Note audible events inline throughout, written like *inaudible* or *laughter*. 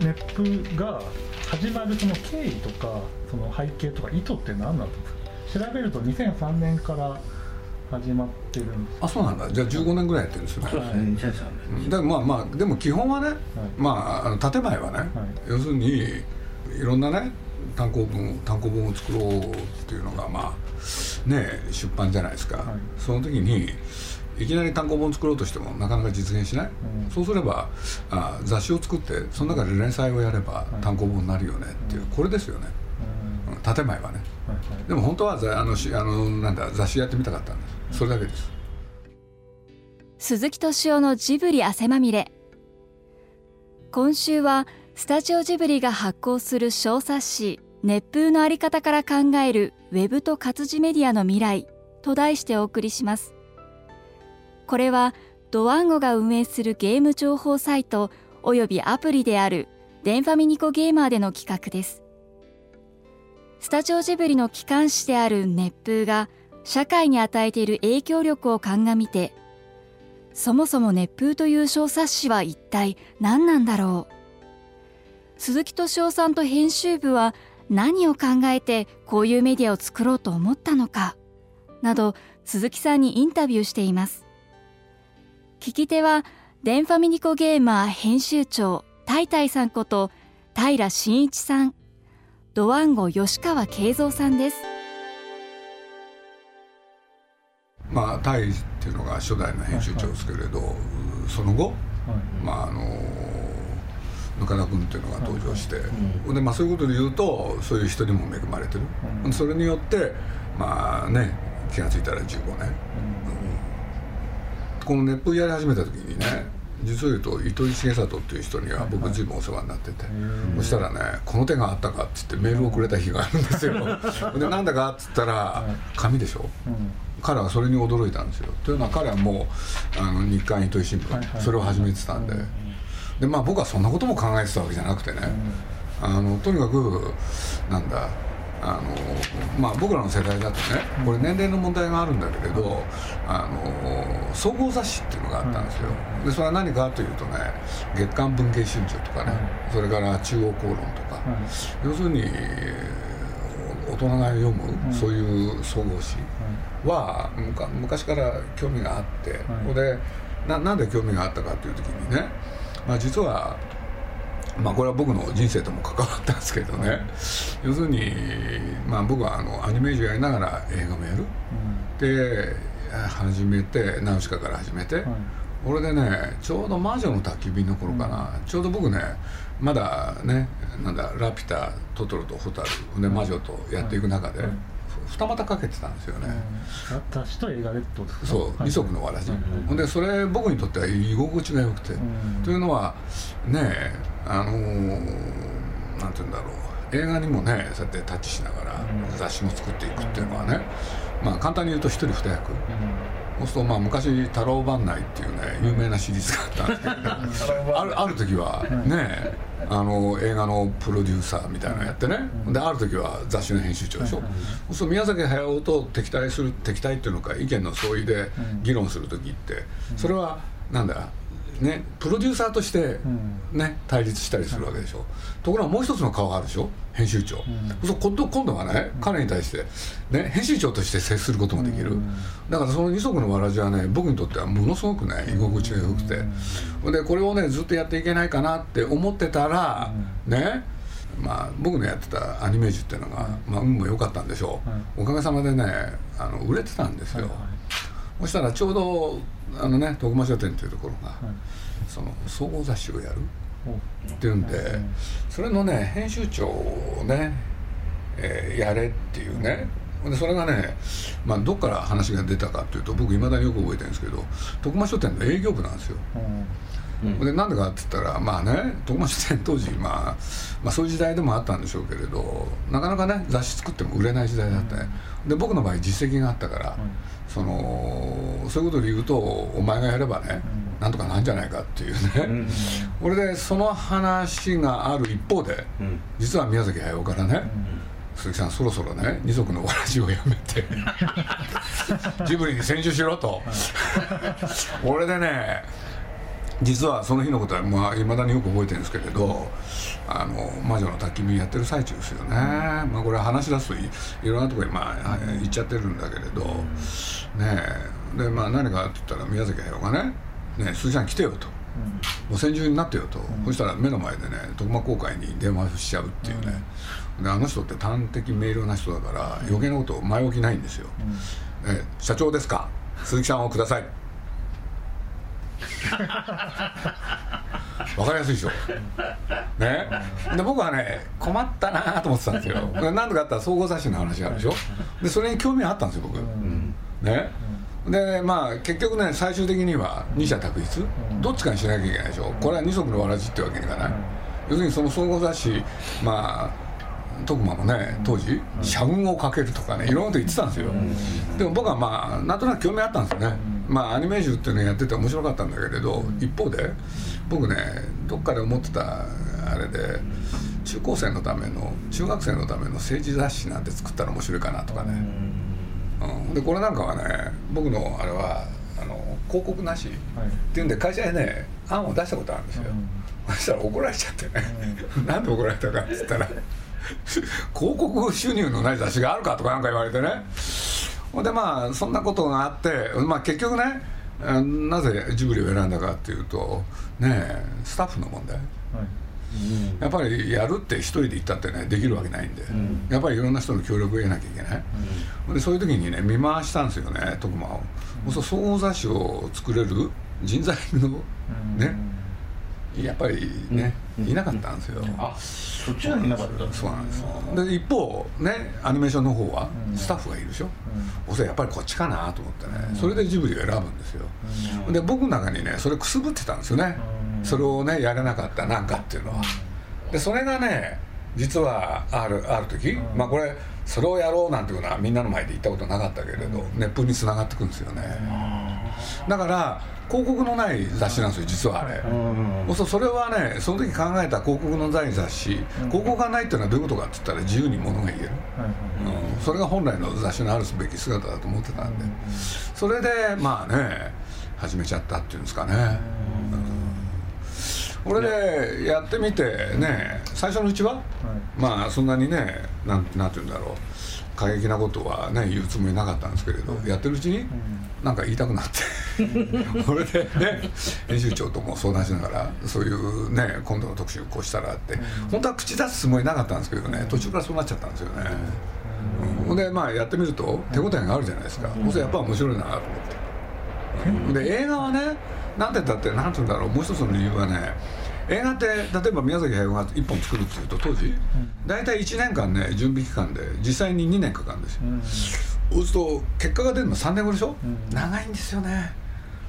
熱風が始まるその経緯とかその背景とか意図って何だったんですか？調べると2003年から始まってるんです。あそうなんだ。じゃあ15年ぐらいやってるんですよね。そうですね2003年でまあまあでも基本はね、まああの建前はね、要するにいろんなね単行本単行本を作ろうっていうのがまあね出版じゃないですか、はい。その時にいきなり単行本作ろうとしてもなかなか実現しない、うん。そうすればあ雑誌を作ってその中で連載をやればい単行本になるよねっていう、これですよね、うん。うん建前はね。はいはい。でも本当はざあのしあのなんだ雑誌やってみたかったんです。それだけです。鈴木敏夫のジブリ汗まみれ。今週はスタジオジブリが発行する小冊子熱風のあり方から考えるウェブと活字メディアの未来と題してお送りしますこれはドワンゴが運営するゲーム情報サイトおよびアプリであるデンファミニコゲーマーでの企画です。スタジオジブリの機関紙である熱風が社会に与えている影響力を鑑みてそもそも熱風という小冊子は一体何なんだろう。鈴木敏夫さんと編集部は何を考えてこういうメディアを作ろうと思ったのかなど鈴木さんにインタビューしています。聞き手はデンファミニコゲーマー編集長タイタイさんこと平真一さん。ドワンゴ吉川慶三さんです。まあタイっていうのが初代の編集長ですけれど、その後はいまああのぬか田君っていうのが登場して、うでまあ、そういうことで言うとそういう人にも恵まれてる、うん。それによってまあね気が付いたら15年この熱風やり始めた時にね実を言うと糸井重里っていう人には僕随分お世話になってて、そしたらね「この手があったか」っつってメールをくれた日があるんですよ。*laughs* でなんだかっつったら紙でしょ？うん。うん彼はそれに驚いたんですよ。というのは彼はもうあの日刊糸井新聞、はいはい。それを始めてたんで、でまあ僕はそんなことも考えてたわけじゃなくてね、あのとにかくなんだあのまあ僕らの世代だとねこれ年齢の問題があるんだけれど、あの総合雑誌っていうのがあったんですよ、でそれは何かというとね月刊文藝春秋とかね、それから中央公論とか、要するに大人が読む、そういう総合誌は昔から興味があって、これでななんで興味があったかという時にね、まあ、実はまあこれは僕の人生とも関わったんですけどね、要するに、まあ、僕はあのアニメージュやりながら映画もやる、で始めてナウシカから始めて、これでねちょうど「魔女の焚き火」の頃かな、ちょうど僕ねまだねなんだ「ラピュタ」「トトロ」と「ホタル」で「魔女」とやっていく中で、二股かけてたんですよね、私と映画レッドですか？そう二足のわらじ、ほんでそれ僕にとっては居心地が良くて、というのはねあのーなんて言うんだろう。映画にもねそうやってタッチしながら雑誌も作っていくっていうのはね、まあ簡単に言うと一人二役、そうするとまあ昔「太郎番内」っていうね有名なシリーズがあったんですけど、*laughs* あるある時はねあの映画のプロデューサーみたいなのやってね、である時は雑誌の編集長でしょ、そうすると宮崎駿と敵対する敵対っていうのか意見の相違で議論する時ってそれはなんだねプロデューサーとしてね対立したりするわけでしょ、ところがもう一つの顔があるでしょ。編集長、そう今度今度はね彼に対して、ね、編集長として接することもできる、だからその二足のわらじはね僕にとってはものすごくね居心地が良くて、でこれをねずっとやっていけないかなって思ってたら、ねまあ、僕のやってたアニメージュっていうのが、まあ、運も良かったんでしょう、おかげさまでねあの売れてたんですよ、そしたらちょうどあのね徳間書店っていうところが、その総合雑誌をやるっていうんで、それのね編集長をね、えーやれっていうね。でそれがね、まあ、どっから話が出たかっていうと僕いまだによく覚えてるんですけど徳間書店の営業部なんですよ。でなんでかって言ったらまあね徳間書店当時、まあ、まあそういう時代でもあったんでしょうけれどなかなかね雑誌作っても売れない時代だったね、で僕の場合実績があったから、そのそういうことで言うとお前がやればね、なんとかなんじゃないかっていうね、これでその話がある一方で、実は宮崎駿からね、鈴木さんそろそろね二足のわらじをやめて *laughs* ジブリに専従しろと、*laughs* 俺でね実はその日のことはまあ、未だによく覚えてるんですけれどあの魔女の焚き火やってる最中ですよね、まあ、これ話し出すといいろんなところに、まあ、行っちゃってるんだけれど、ねで、まあ、何かって言ったら宮崎駿がね「ね鈴木さん来てよ」と。もう戦場になってよと、そしたら目の前でね徳間公会に電話しちゃうっていうね、であの人って端的明瞭な人だから余計なこと前置きないんですよ、ね、社長ですか？鈴木さんをください *laughs* わかりやすいでしょ。ね？で僕はね困ったなと思ってたんですよ。何度かあったら総合雑誌の話あるでしょ。でそれに興味あったんですよ僕、ね？でまあ結局ね最終的には二者択一、どっちかにしなきゃいけないでしょ。これは二足のわらじってわけにいかない、要するにその総合雑誌まあ徳間もね当時社運をかけるとかねいろんなこと言ってたんですよ、でも僕はまあなんとなく興味あったんですよね、まあアニメージュっていうのやってて面白かったんだけれど一方で僕ねどっかで思ってたあれで中高生のための中学生のための政治雑誌なんて作ったら面白いかなとかね、うん、でこれなんかはね僕のあれはあの広告なし。っていうんで会社でね案を出したことあるんですよ、そしたら怒られちゃってね、*laughs* なんで怒られたかっつったら *laughs* 広告収入のない雑誌があるかとかなんか言われてねほんでまあそんなことがあって、まあ、結局ねなぜジブリを選んだかっていうとねスタッフの問題、はい。うん、やっぱりやるって一人で行ったってねできるわけないんで、うん、やっぱりいろんな人の協力を得なきゃいけない、うん、でそういう時にね見回したんですよね徳間を、うん、そう総合雑誌を作れる人材のね、やっぱりね、いなかったんですよ、あそっちはいなかったそうなんですで一方ねアニメーションの方はスタッフがいるでしょ、うん、それやっぱりこっちかなと思ってね、それでジブリを選ぶんですよ、で僕の中にねそれくすぶってたんですよね、それをねやれなかったなんかっていうのは、でそれがね実はあるある時、まあこれそれをやろうなんていうのはみんなの前で言ったことなかったけれど、熱風につながってくんですよね、だから広告のない雑誌なんですよ実はあれ、うん、そそれはねその時考えた広告のない雑誌、広告がないっていうのはどういうことかって言ったら自由にものが言える、うん、それが本来の雑誌のあるべき姿だと思ってたんで、それでまあね始めちゃったっていうんですかね、これでやってみてね最初のうちは、まあそんなにねなんなんて言うんだろう。過激なことはね言うつもりなかったんですけれど、やってるうちになんか言いたくなって。*laughs* これでね編集長とも相談しながらそういうね今度の特集こうしたらって、本当は口出すつもりなかったんですけどね途中からそうなっちゃったんですよね、ほ、んでまあやってみると手応えがあるじゃないですか、そしてやっぱ面白いなと思って、で映画はねなんて言ったってなんて言うんだろうもう一つの理由はね映画って例えば宮崎駿が1本作るっていうと当時、大体1年間ね準備期間で実際に2年かかるんですよ、そうすると結果が出るの3年後でしょ、うん、長いんですよね、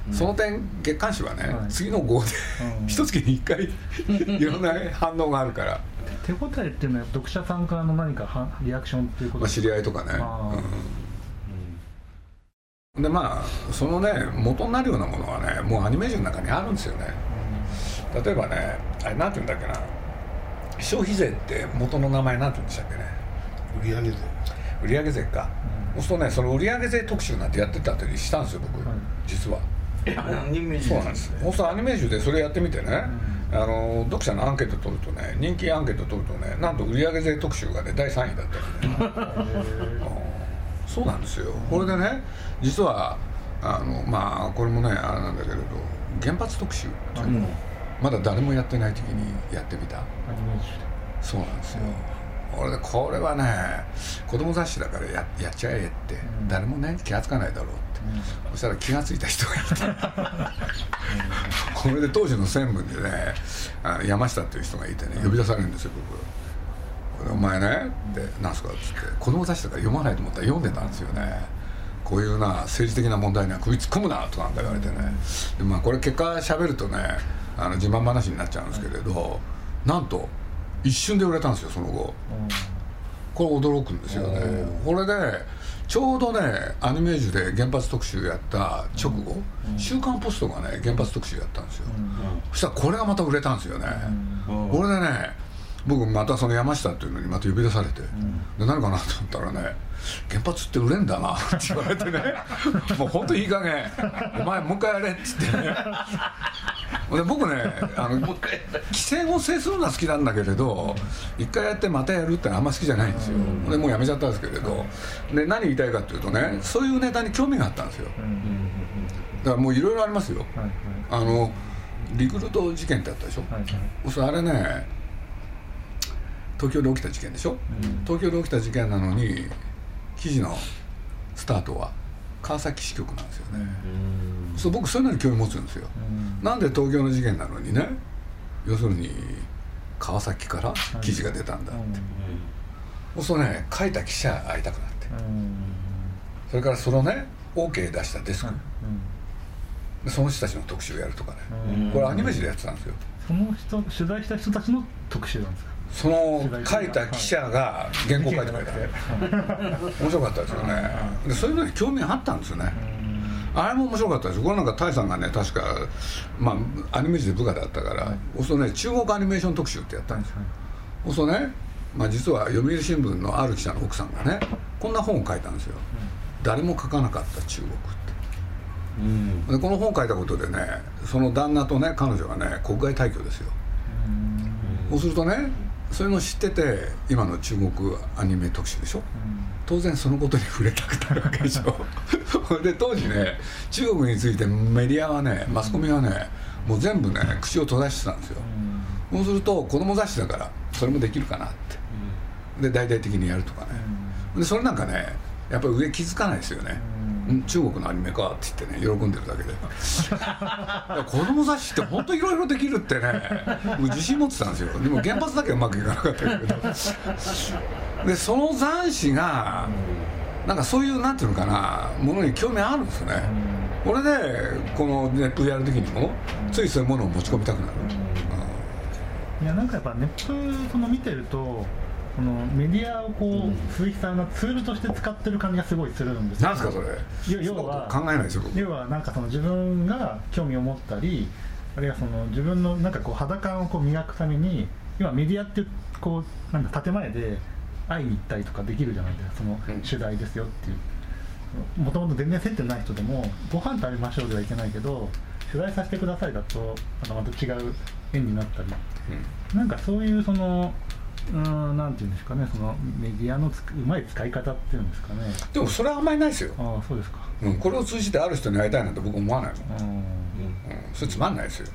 うん、その点月刊誌はね、はい、次の号で一月に1回いろんな反応があるから。手応えっていうのは読者さんからの何かリアクションっていうこと？まあ、知り合いとかね。うん、でまあそのね元になるようなものはねもうアニメーションの中にあるんですよね、例えばねあれなんて言うんだっけな。消費税って元の名前なんて言うんでしたっけね。売上税。売上税か、うん、そうするとねその売上税特集なんてやってたりしたんですよ僕、はい、実は。アニメージそうなんです。そうするとアニメージュでそれやってみてね、うん、あの読者のアンケート取るとね人気アンケート取るとねなんと売上税特集がね第3位だったんで、ね、そうなんですよ。これでね実はあのまあこれもねあれなんだけれど原発特集。っていうのを、まだ誰もやってない時にやってみた、そうなんですよ、俺でこれはね子供雑誌だからややっちゃえって、うん、誰もね気が付かないだろうって、うん、そしたら気が付いた人がいて *laughs* これで当時の専務でねあの山下っていう人がいてね呼び出されるんですよ僕「お前ね」って「何すか?」っつって子供雑誌だから読まないと思ったら読んでたんですよね。こういうな政治的な問題には首突っ込むなとかなんか言われてね。でまあこれ結果しゃべるとねあの自慢話になっちゃうんですけれどなんと一瞬で売れたんですよその後、これ驚くんですよね。これでちょうどねアニメージュで原発特集やった直後「週刊ポスト」がね原発特集やったんですよ、そしたらこれがまた売れたんですよね、これでね僕またその山下っていうのにまた呼び出されて、で何かなと思ったらね原発って売れんだなって言われてね。*laughs* もう本当いい加減。お前もう一回やれっつってね。で僕ねあの規制を制するのは好きなんだけれど一回やってまたやるってのはあんま好きじゃないんですよ。でもうやめちゃったんですけれど。で何言いたいかっていうとねそういうネタに興味があったんですよ。だからもういろいろありますよ。あのリクルート事件ってあったでしょ、はいはい、それあれね東京で起きた事件でしょ、うん、東京で起きた事件なのに記事のスタートは川崎支局なんですよね、うん、そう僕そういうのに興味持つんですよ、うん、なんで東京の事件なのにね要するに川崎から記事が出たんだって、うん、そうね書いた記者会いたくなって、それからそのね OK 出したデスク、その人たちの特集をやるとかね、これアニメ誌でやってたんですよ。その人取材した人たちの特集なんですか？その書いた記者が原稿書いてくれた。面白かったですよね。でそういうのに興味あったんですよね。あれも面白かったです。これなんかタイさんがね確か、まあ、アニメ誌で部下だったから、はい、そうね中国アニメーション特集ってやったんですよ、はい、そうね、まあ、実は読売新聞のある記者の奥さんがねこんな本を書いたんですよ、誰も書かなかった中国うん、でこの本を書いたことでねその旦那とね彼女がね国外退去ですよ、うん、そうするとねそういうのを知ってて今の中国アニメ特集でしょ、うん、当然そのことに触れたくなるわけでしょ？*laughs* で当時ね中国についてメディアはねマスコミはねもう全部ね口を閉ざしてたんですよ、そうすると子供雑誌だからそれもできるかなって、で大々的にやるとかね、でそれなんかねやっぱり上気づかないですよね、中国のアニメかって言ってね喜んでるだけで。子供雑誌って本当いろいろできるってね自信持ってたんですよ。でも原発だけはうまくいかなかったけど。でその雑誌がなんかそういうなんていうのかなものに興味あるんですよね。これでこのネットやる時にもついそういうものを持ち込みたくなる、いやなんかやっぱネットその見てるとこのメディアをこう、鈴木さんがツールとして使ってる感じがすごいするんですなんですかそれ？要は考えないですよ要はなんかその自分が興味を持ったりあるいはその自分のなんかこう肌感をこう磨くために今メディアってこうなんか建前で会いに行ったりとかできるじゃないですか。その取材ですよっていう。もともと全然接点ない人でもご飯食べましょうではいけないけど取材させてくださいだとまた違う縁になったり、うん、なんかそういうそのうんなんていうんですかねそのメディアのうまい使い方っていうんですかね。でもそれはあんまりないですよ。ああそうですか、うん、これを通じてある人に会いたいなんて僕思わないもん、うん、それつまんないですよ、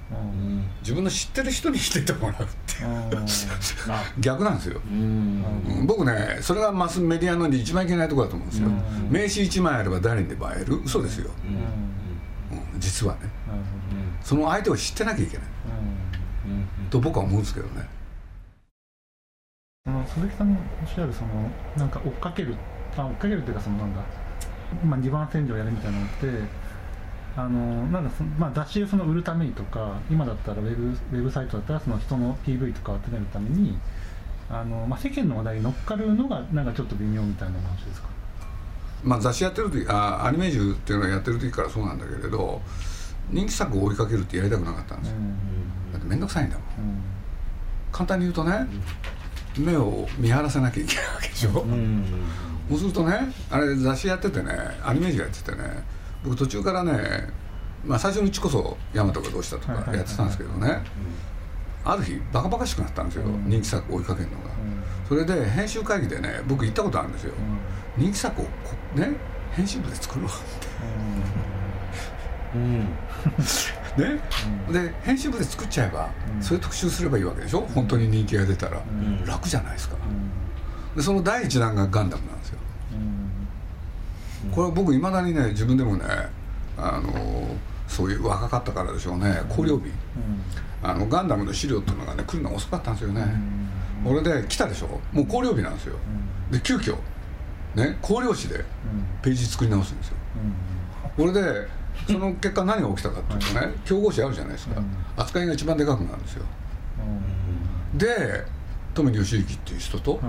自分の知ってる人にしててもらうっていう。*laughs* 逆なんですよ、僕ねそれがマスメディアの一番いけないところだと思うんですよ、名刺1枚あれば誰にでも会える？嘘ですよ、実はね、その相手を知ってなきゃいけない、と僕は思うんですけどねあの鈴木さんのおっしゃるそのなんか追っかけるあ追っかけるっていうかそのなんだまあ二番洗浄やるみたいなのってあのなんかそまあ、雑誌をその売るためにとか今だったらウェブウェブサイトだったらその人の PV とかを集めるためにあの、まあ、世間の話題に乗っかるのがなんかちょっと微妙みたいな話ですか、まあ、雑誌やってる時あアニメージュっていうのをやってる時からそうなんだけれど人気作を追いかけるってやりたくなかったんですよ、だって面倒くさいんだもん、うん、簡単に言うとね、目を見張らせなきゃいけないわけでしょ、うん、そうするとねあれ雑誌やっててねアニメージやっててね僕途中からね、まあ、最初のうちこそ「大和がどうした」とかやってたんですけどねある日バカバカしくなったんですよ、うん、人気作を追いかけるのが、うん、それで編集会議でね僕言ったことあるんですよ、うん、人気作をね編集部で作ろうって、うん *laughs* ね、うん、で編集部で作っちゃえば、うん、それ特集すればいいわけでしょ？本当に人気が出たら、うん、楽じゃないですか、でその第一弾がガンダムなんですよ、これは僕いまだにね自分でもねあのそういう若かったからでしょうね。考慮日、あのガンダムの資料っていうのがね来るのが遅かったんですよね、俺で来たでしょ？もう考慮日なんですよ、で急遽ね考慮紙でページ作り直すんですよ、これでその結果何が起きたかっていうとね競合誌あるじゃないですか、扱いが一番でかくなるんですよ、で富野義行っていう人と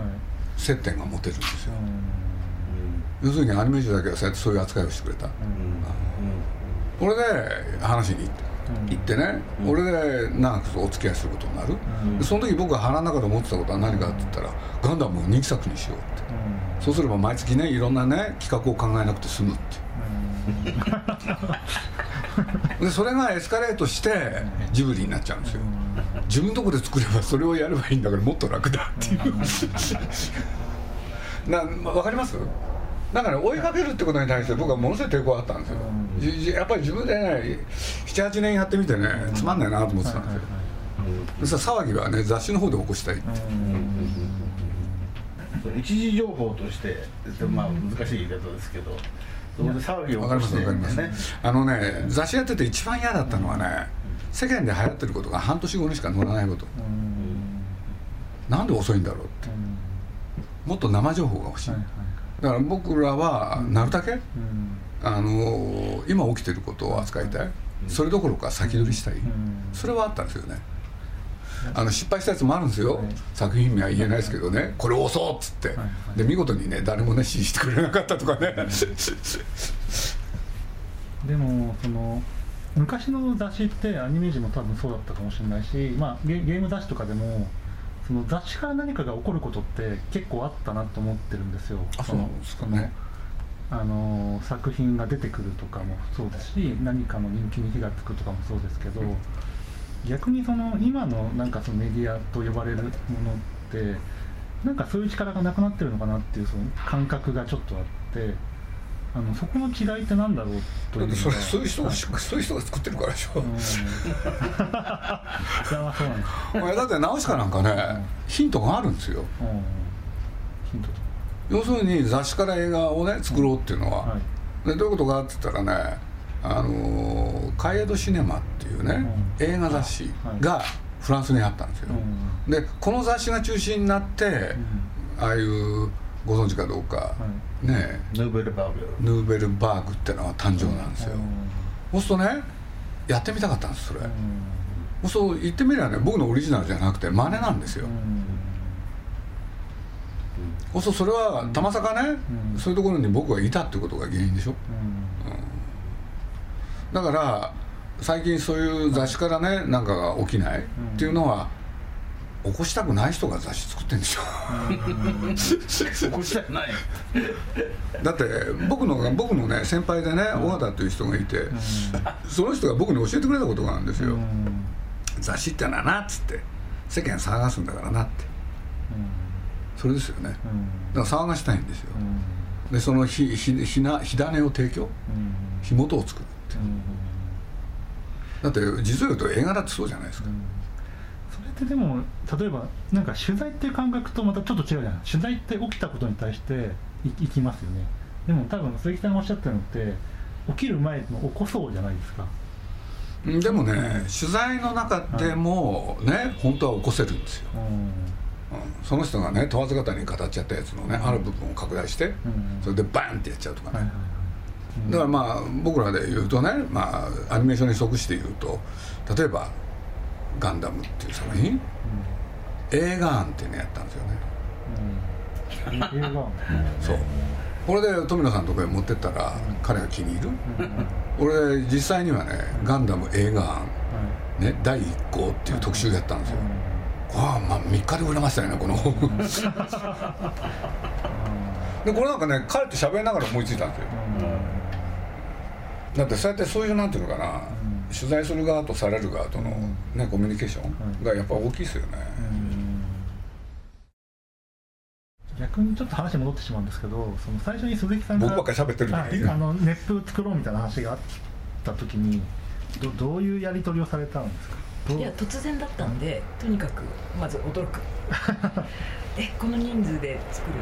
接点が持てるんですよ、要するにアニメーションだけはそうやってそういう扱いをしてくれた、これで話に行って行ってね、うん、俺で長くお付き合いすることになる、うん、その時僕が腹の中で思ってたことは何かって言ったらガンダムを人気作にしようって、うん、そうすれば毎月ねいろんなね企画を考えなくて済むって、でそれがエスカレートしてジブリになっちゃうんですよ。自分のとこで作ればそれをやればいいんだからもっと楽だっていう。な分かります？だから追いかけるってことに対して僕はものすごい抵抗あったんですよ、じやっぱり自分でね78年やってみてねつまんないなと思ってたんですよ、そしたら騒ぎはね雑誌の方で起こしたいって、一時情報としてまあ難しい言い方ですけどそこで騒ぎを起こしてます、ね。あのね雑誌やってて一番嫌だったのはね世間で流行ってることが半年後にしか載らないこと。なんで遅いんだろうって。もっと生情報が欲しい、だから僕らはなるだけ、あの今起きてることを扱いたい、それどころか先取りしたい、それはあったんですよねあの失敗したやつもあるんですよ、はい。作品名は言えないですけどね。これ押そうっつって、で見事にね誰もね支持してくれなかったとかね、*laughs* でもその昔の雑誌ってアニメージも多分そうだったかもしれないし、まあ、ゲゲーム雑誌とかでもその雑誌から何かが起こることって結構あったなと思ってるんですよ。あそうなんですかね。あの作品が出てくるとかもそうですし何かの人気に火がつくとかもそうですけど逆にその今のなんかそのメディアと呼ばれるものってなんかそういう力がなくなってるのかなっていうその感覚がちょっとあってあのそこの違いってなんだろうというだってそれそういう人が *laughs* そういう人が作ってるからでしょ、うん。*laughs* そうなんだって直しかなんかねヒントがあるんですよ。うん。ヒントと。要するに雑誌から映画をね作ろうっていうのは、はい。でどういうことかって言ったらねあのーカイエドシネマっていうね、映画雑誌がフランスにあったんですよ、うん。でこの雑誌が中心になって、ああいうご存知かどうか、はい。ねヌーベルバーグ。ヌーベルバーグってのは誕生なんですよ、そうするとねやってみたかったんですそれ、そう言ってみればね僕のオリジナルじゃなくて真似なんですよ、そうするとそれはたまさかね、うん。そういうところに僕がいたってことが原因でしょだから最近そういう雑誌からねなんかが起きない。っていうのは、起こしたくない人が雑誌作ってるんですよ。こっちじゃない。だって僕の僕のね先輩でね尾形という人がいて、その人が僕に教えてくれたことがあるんですよ、雑誌ってのはなっつって。世間騒がすんだからなって。それですよね。だから騒がしたいんですよ。でそのひひひな火種を提供？火元を作るってだって実を言うと映画だってそうじゃないですか、それってでも例えばなんか取材っていう感覚とまたちょっと違うじゃない取材って起きたことに対していいきますよね。でも多分鈴木さんがおっしゃったのって起きる前も起こそうじゃないですか。うんでもね取材の中でもね本当は起こせるんですよ、うん。うん。その人がね問わず方に語っちゃったやつのねある部分を拡大してうん。それでバーンってやっちゃうとかね、はいはいはいだからまあ僕らで言うとね、まあ、アニメーションに即して言うと例えば「ガンダム」っていう作品映画案っていうのやったんですよね。うん。映画そう。これで富野さんのとこへ持ってったら彼が気に入る。俺実際にはね「ガンダム映画案」ね、第1項っていう特集やったんですよ。ああまあ3日で売れましたよねこの。本でこれなんかね彼と喋りながら思いついたんですよだってそうやってそういうなんていうのかな、取材する側とされる側との、ね、コミュニケーションがやっぱ大きいですよね、逆にちょっと話戻ってしまうんですけどその最初に鈴木さんが僕ばっかり喋ってる *laughs* あの熱風作ろうみたいな話があった時にどどういうやり取りをされたんですか？いや突然だったんでとにかくまず驚く。*laughs* えこの人数で作る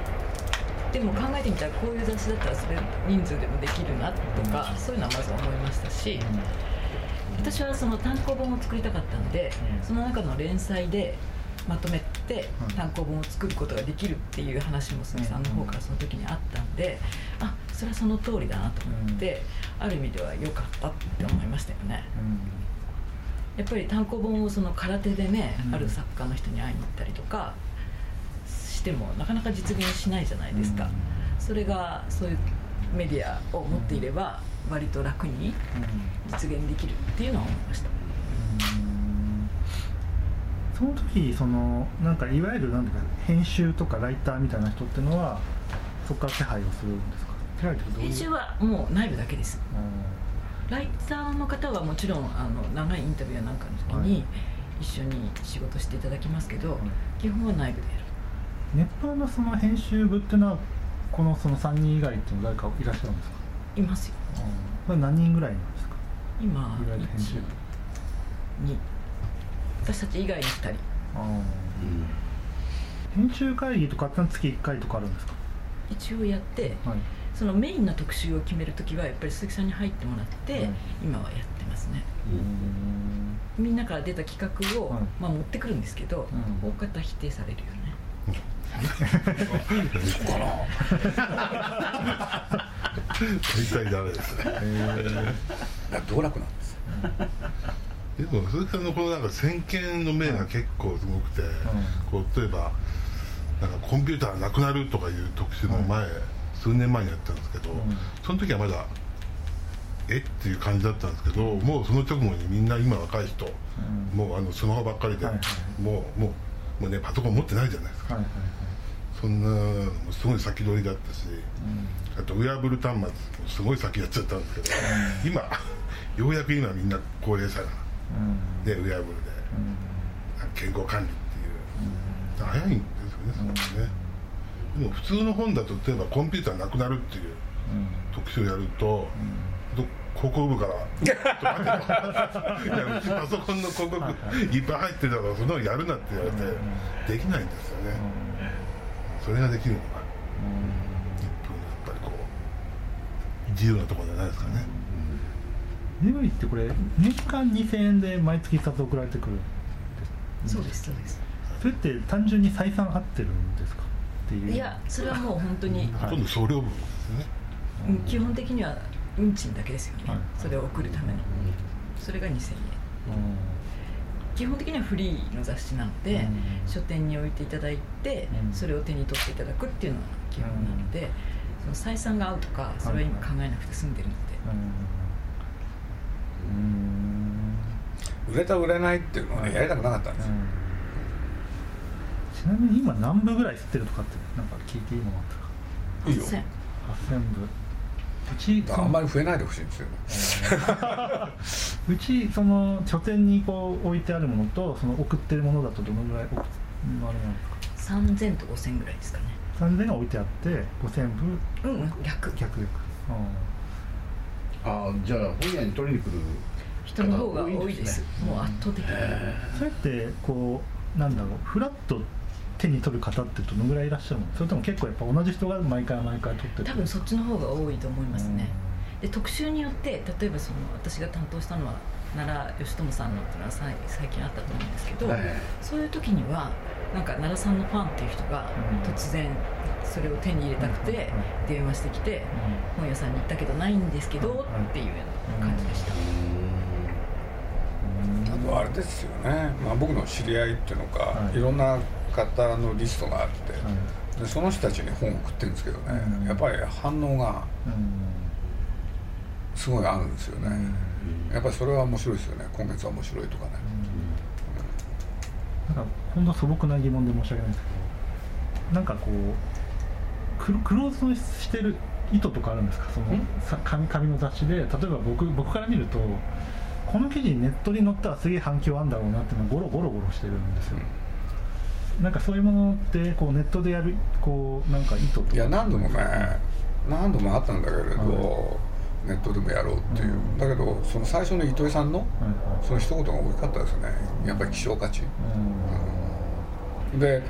でも考えてみたらこういう雑誌だったらそれ人数でもできるなとかそういうのはまず思いましたし私はその単行本を作りたかったんでうん。その中の連載でまとめてうん。単行本を作ることができるっていう話も鈴木さんの方からその時にあったんであそれはその通りだなと思ってある意味では良かったって思いましたよね。やっぱり単行本をその空手でね、うん。ある作家の人に会いに行ったりとかしてもなかなか実現しないじゃないですか、それがそういうメディアを持っていれば割と楽に実現できるっていうのは思いました。その時そのなんかいわゆるなんか編集とかライターみたいな人っていうのはそこから手配をするんですか？手配ってどういう？編集はもう内部だけです。うん。ライターの方はもちろんあの長いインタビューやなんかの時に一緒に仕事していただきますけど、基本は内部でやる。ネットのその編集部っていうのはこのその3人以外っていうのは誰かいらっしゃるんですか、いますよ。うん、これ何人ぐらいなんですか？今いわゆる編集部1 2私たち以外に2人。編集会議とかってのは月1回とかあるんですか？一応やってはい。そのメインな特集を決める時はやっぱり鈴木さんに入ってもらって、はい。今はやってますね。うん。みんなから出た企画を、はい。まあ、持ってくるんですけど、うん。大方否定されるよねそうかな。大体ダメですね。だから道楽なんですよでも鈴木さんのこのなんか先見の明が結構すごくて、こう例えばなんかコンピューターなくなるとかいう特集の前、数年前にやったんですけど、ん。その時はまだえ？っていう感じだったんですけど、もうその直後にみんな今若い人、ん。もうあのスマホばっかりで、はいはい。もうもうもうねパソコン持ってないじゃないですか、はいはいそんなすごい先取りだったし、あとウェアブル端末もすごい先やっちゃったんですけど、今ようやく今みんな高齢者がうん。でウェアブルで健康管理っていう、早いんですよねそのね、でも普通の本だと例えばコンピューターなくなるっていう特集をやると、ど広告部から「ちょっと待てといやうちパソコンの広告いっぱい入ってたからそのやるな」って言われて、できないんですよね、それができるのが日本のやっぱりこう自由なところじゃないですかね、ジブリってこれ年間2000円で毎月一冊送られてくるそうですそうです。それって単純に採算合ってるんですか？っていう。いやそれはもう本当に、ほとんど送料分ですね。うん基本的には運賃だけですよね、はい。それを送るための。それが2000円基本的にはフリーの雑誌なので、うん。書店に置いていただいて、うん。それを手に取っていただくっていうのが基本なので、その採算が合うとかそれは今考えなくて済んでるので、うん。うん売れた売れないっていうのはね、やりたくなかったんですよ、ちなみに今何部ぐらい吸ってるとかってなんか聞いていいものあったかいいよ。8000 8000部うちあんまり増えないでほしいんですよ *laughs* うちその書店にこう置いてあるものとその送ってるものだとどのぐらい送あれなんですか？3000と5000ぐらいですかね。3000が置いてあって5000部。うん逆。逆逆。ああじゃあ本屋に取りに来る人の方が多いですね。もう圧倒的にそれってこうなんだろうフラッと手に取る方ってどのぐらいいらっしゃるの？それとも結構やっぱ同じ人が毎回毎回取ってる？多分そっちの方が多いと思いますね、で特集によって例えばその私が担当したのは奈良義朝さんのっていうのはさい最近あったと思うんですけど、はい。そういう時にはなんか奈良さんのファンっていう人がうん。突然それを手に入れたくて電話してきて本屋さんに行ったけどないんですけどっていうような感じでした、あとあれですよね、まあ、僕の知り合いっていうのか、はい。い、ろんな方のリストがあって、でその人たちに本を送ってるんですけどね、うん。やっぱり反応がすごいあるんですよね、やっぱりそれは面白いですよね。今月は面白いとかね、なんか本当素朴な疑問で申し訳ないんですけどなんかこうクロクローズドしてる意図とかあるんですか？そのさ紙紙の雑誌で。例えば僕僕から見るとこの記事ネットに載ったらすげえ反響あるんだろうなっていうのがゴロゴロゴロしてるんですよ、なんかそういうものってこうネットでやるこうなんか意図とか。いや何度もね何度もあったんだけれど、はネットでもやろうっていう、うんだけどその最初の糸井さんのはい。はいその一言が大きかったですよね。やっぱり希少価値。うん。で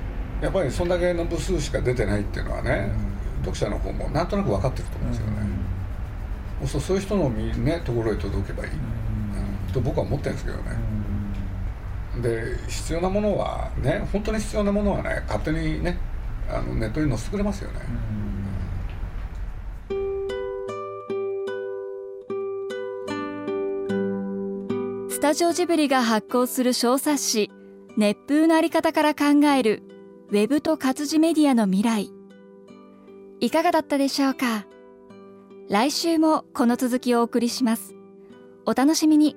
やっぱりそんだけの部数しか出てないっていうのはね、読者の方もなんとなく分かってると思うんですよね、そうそういう人のみ、ね、ところへ届けばいい、うん。と僕は思ってるんですけどね、で必要なものはね本当に必要なものはね勝手にねあのネットに載せてくれますよね、スタジオジブリが発行する小冊子「熱風のあり方から考えるウェブと活字メディアの未来」いかがだったでしょうか？来週もこの続きをお送りします。お楽しみに。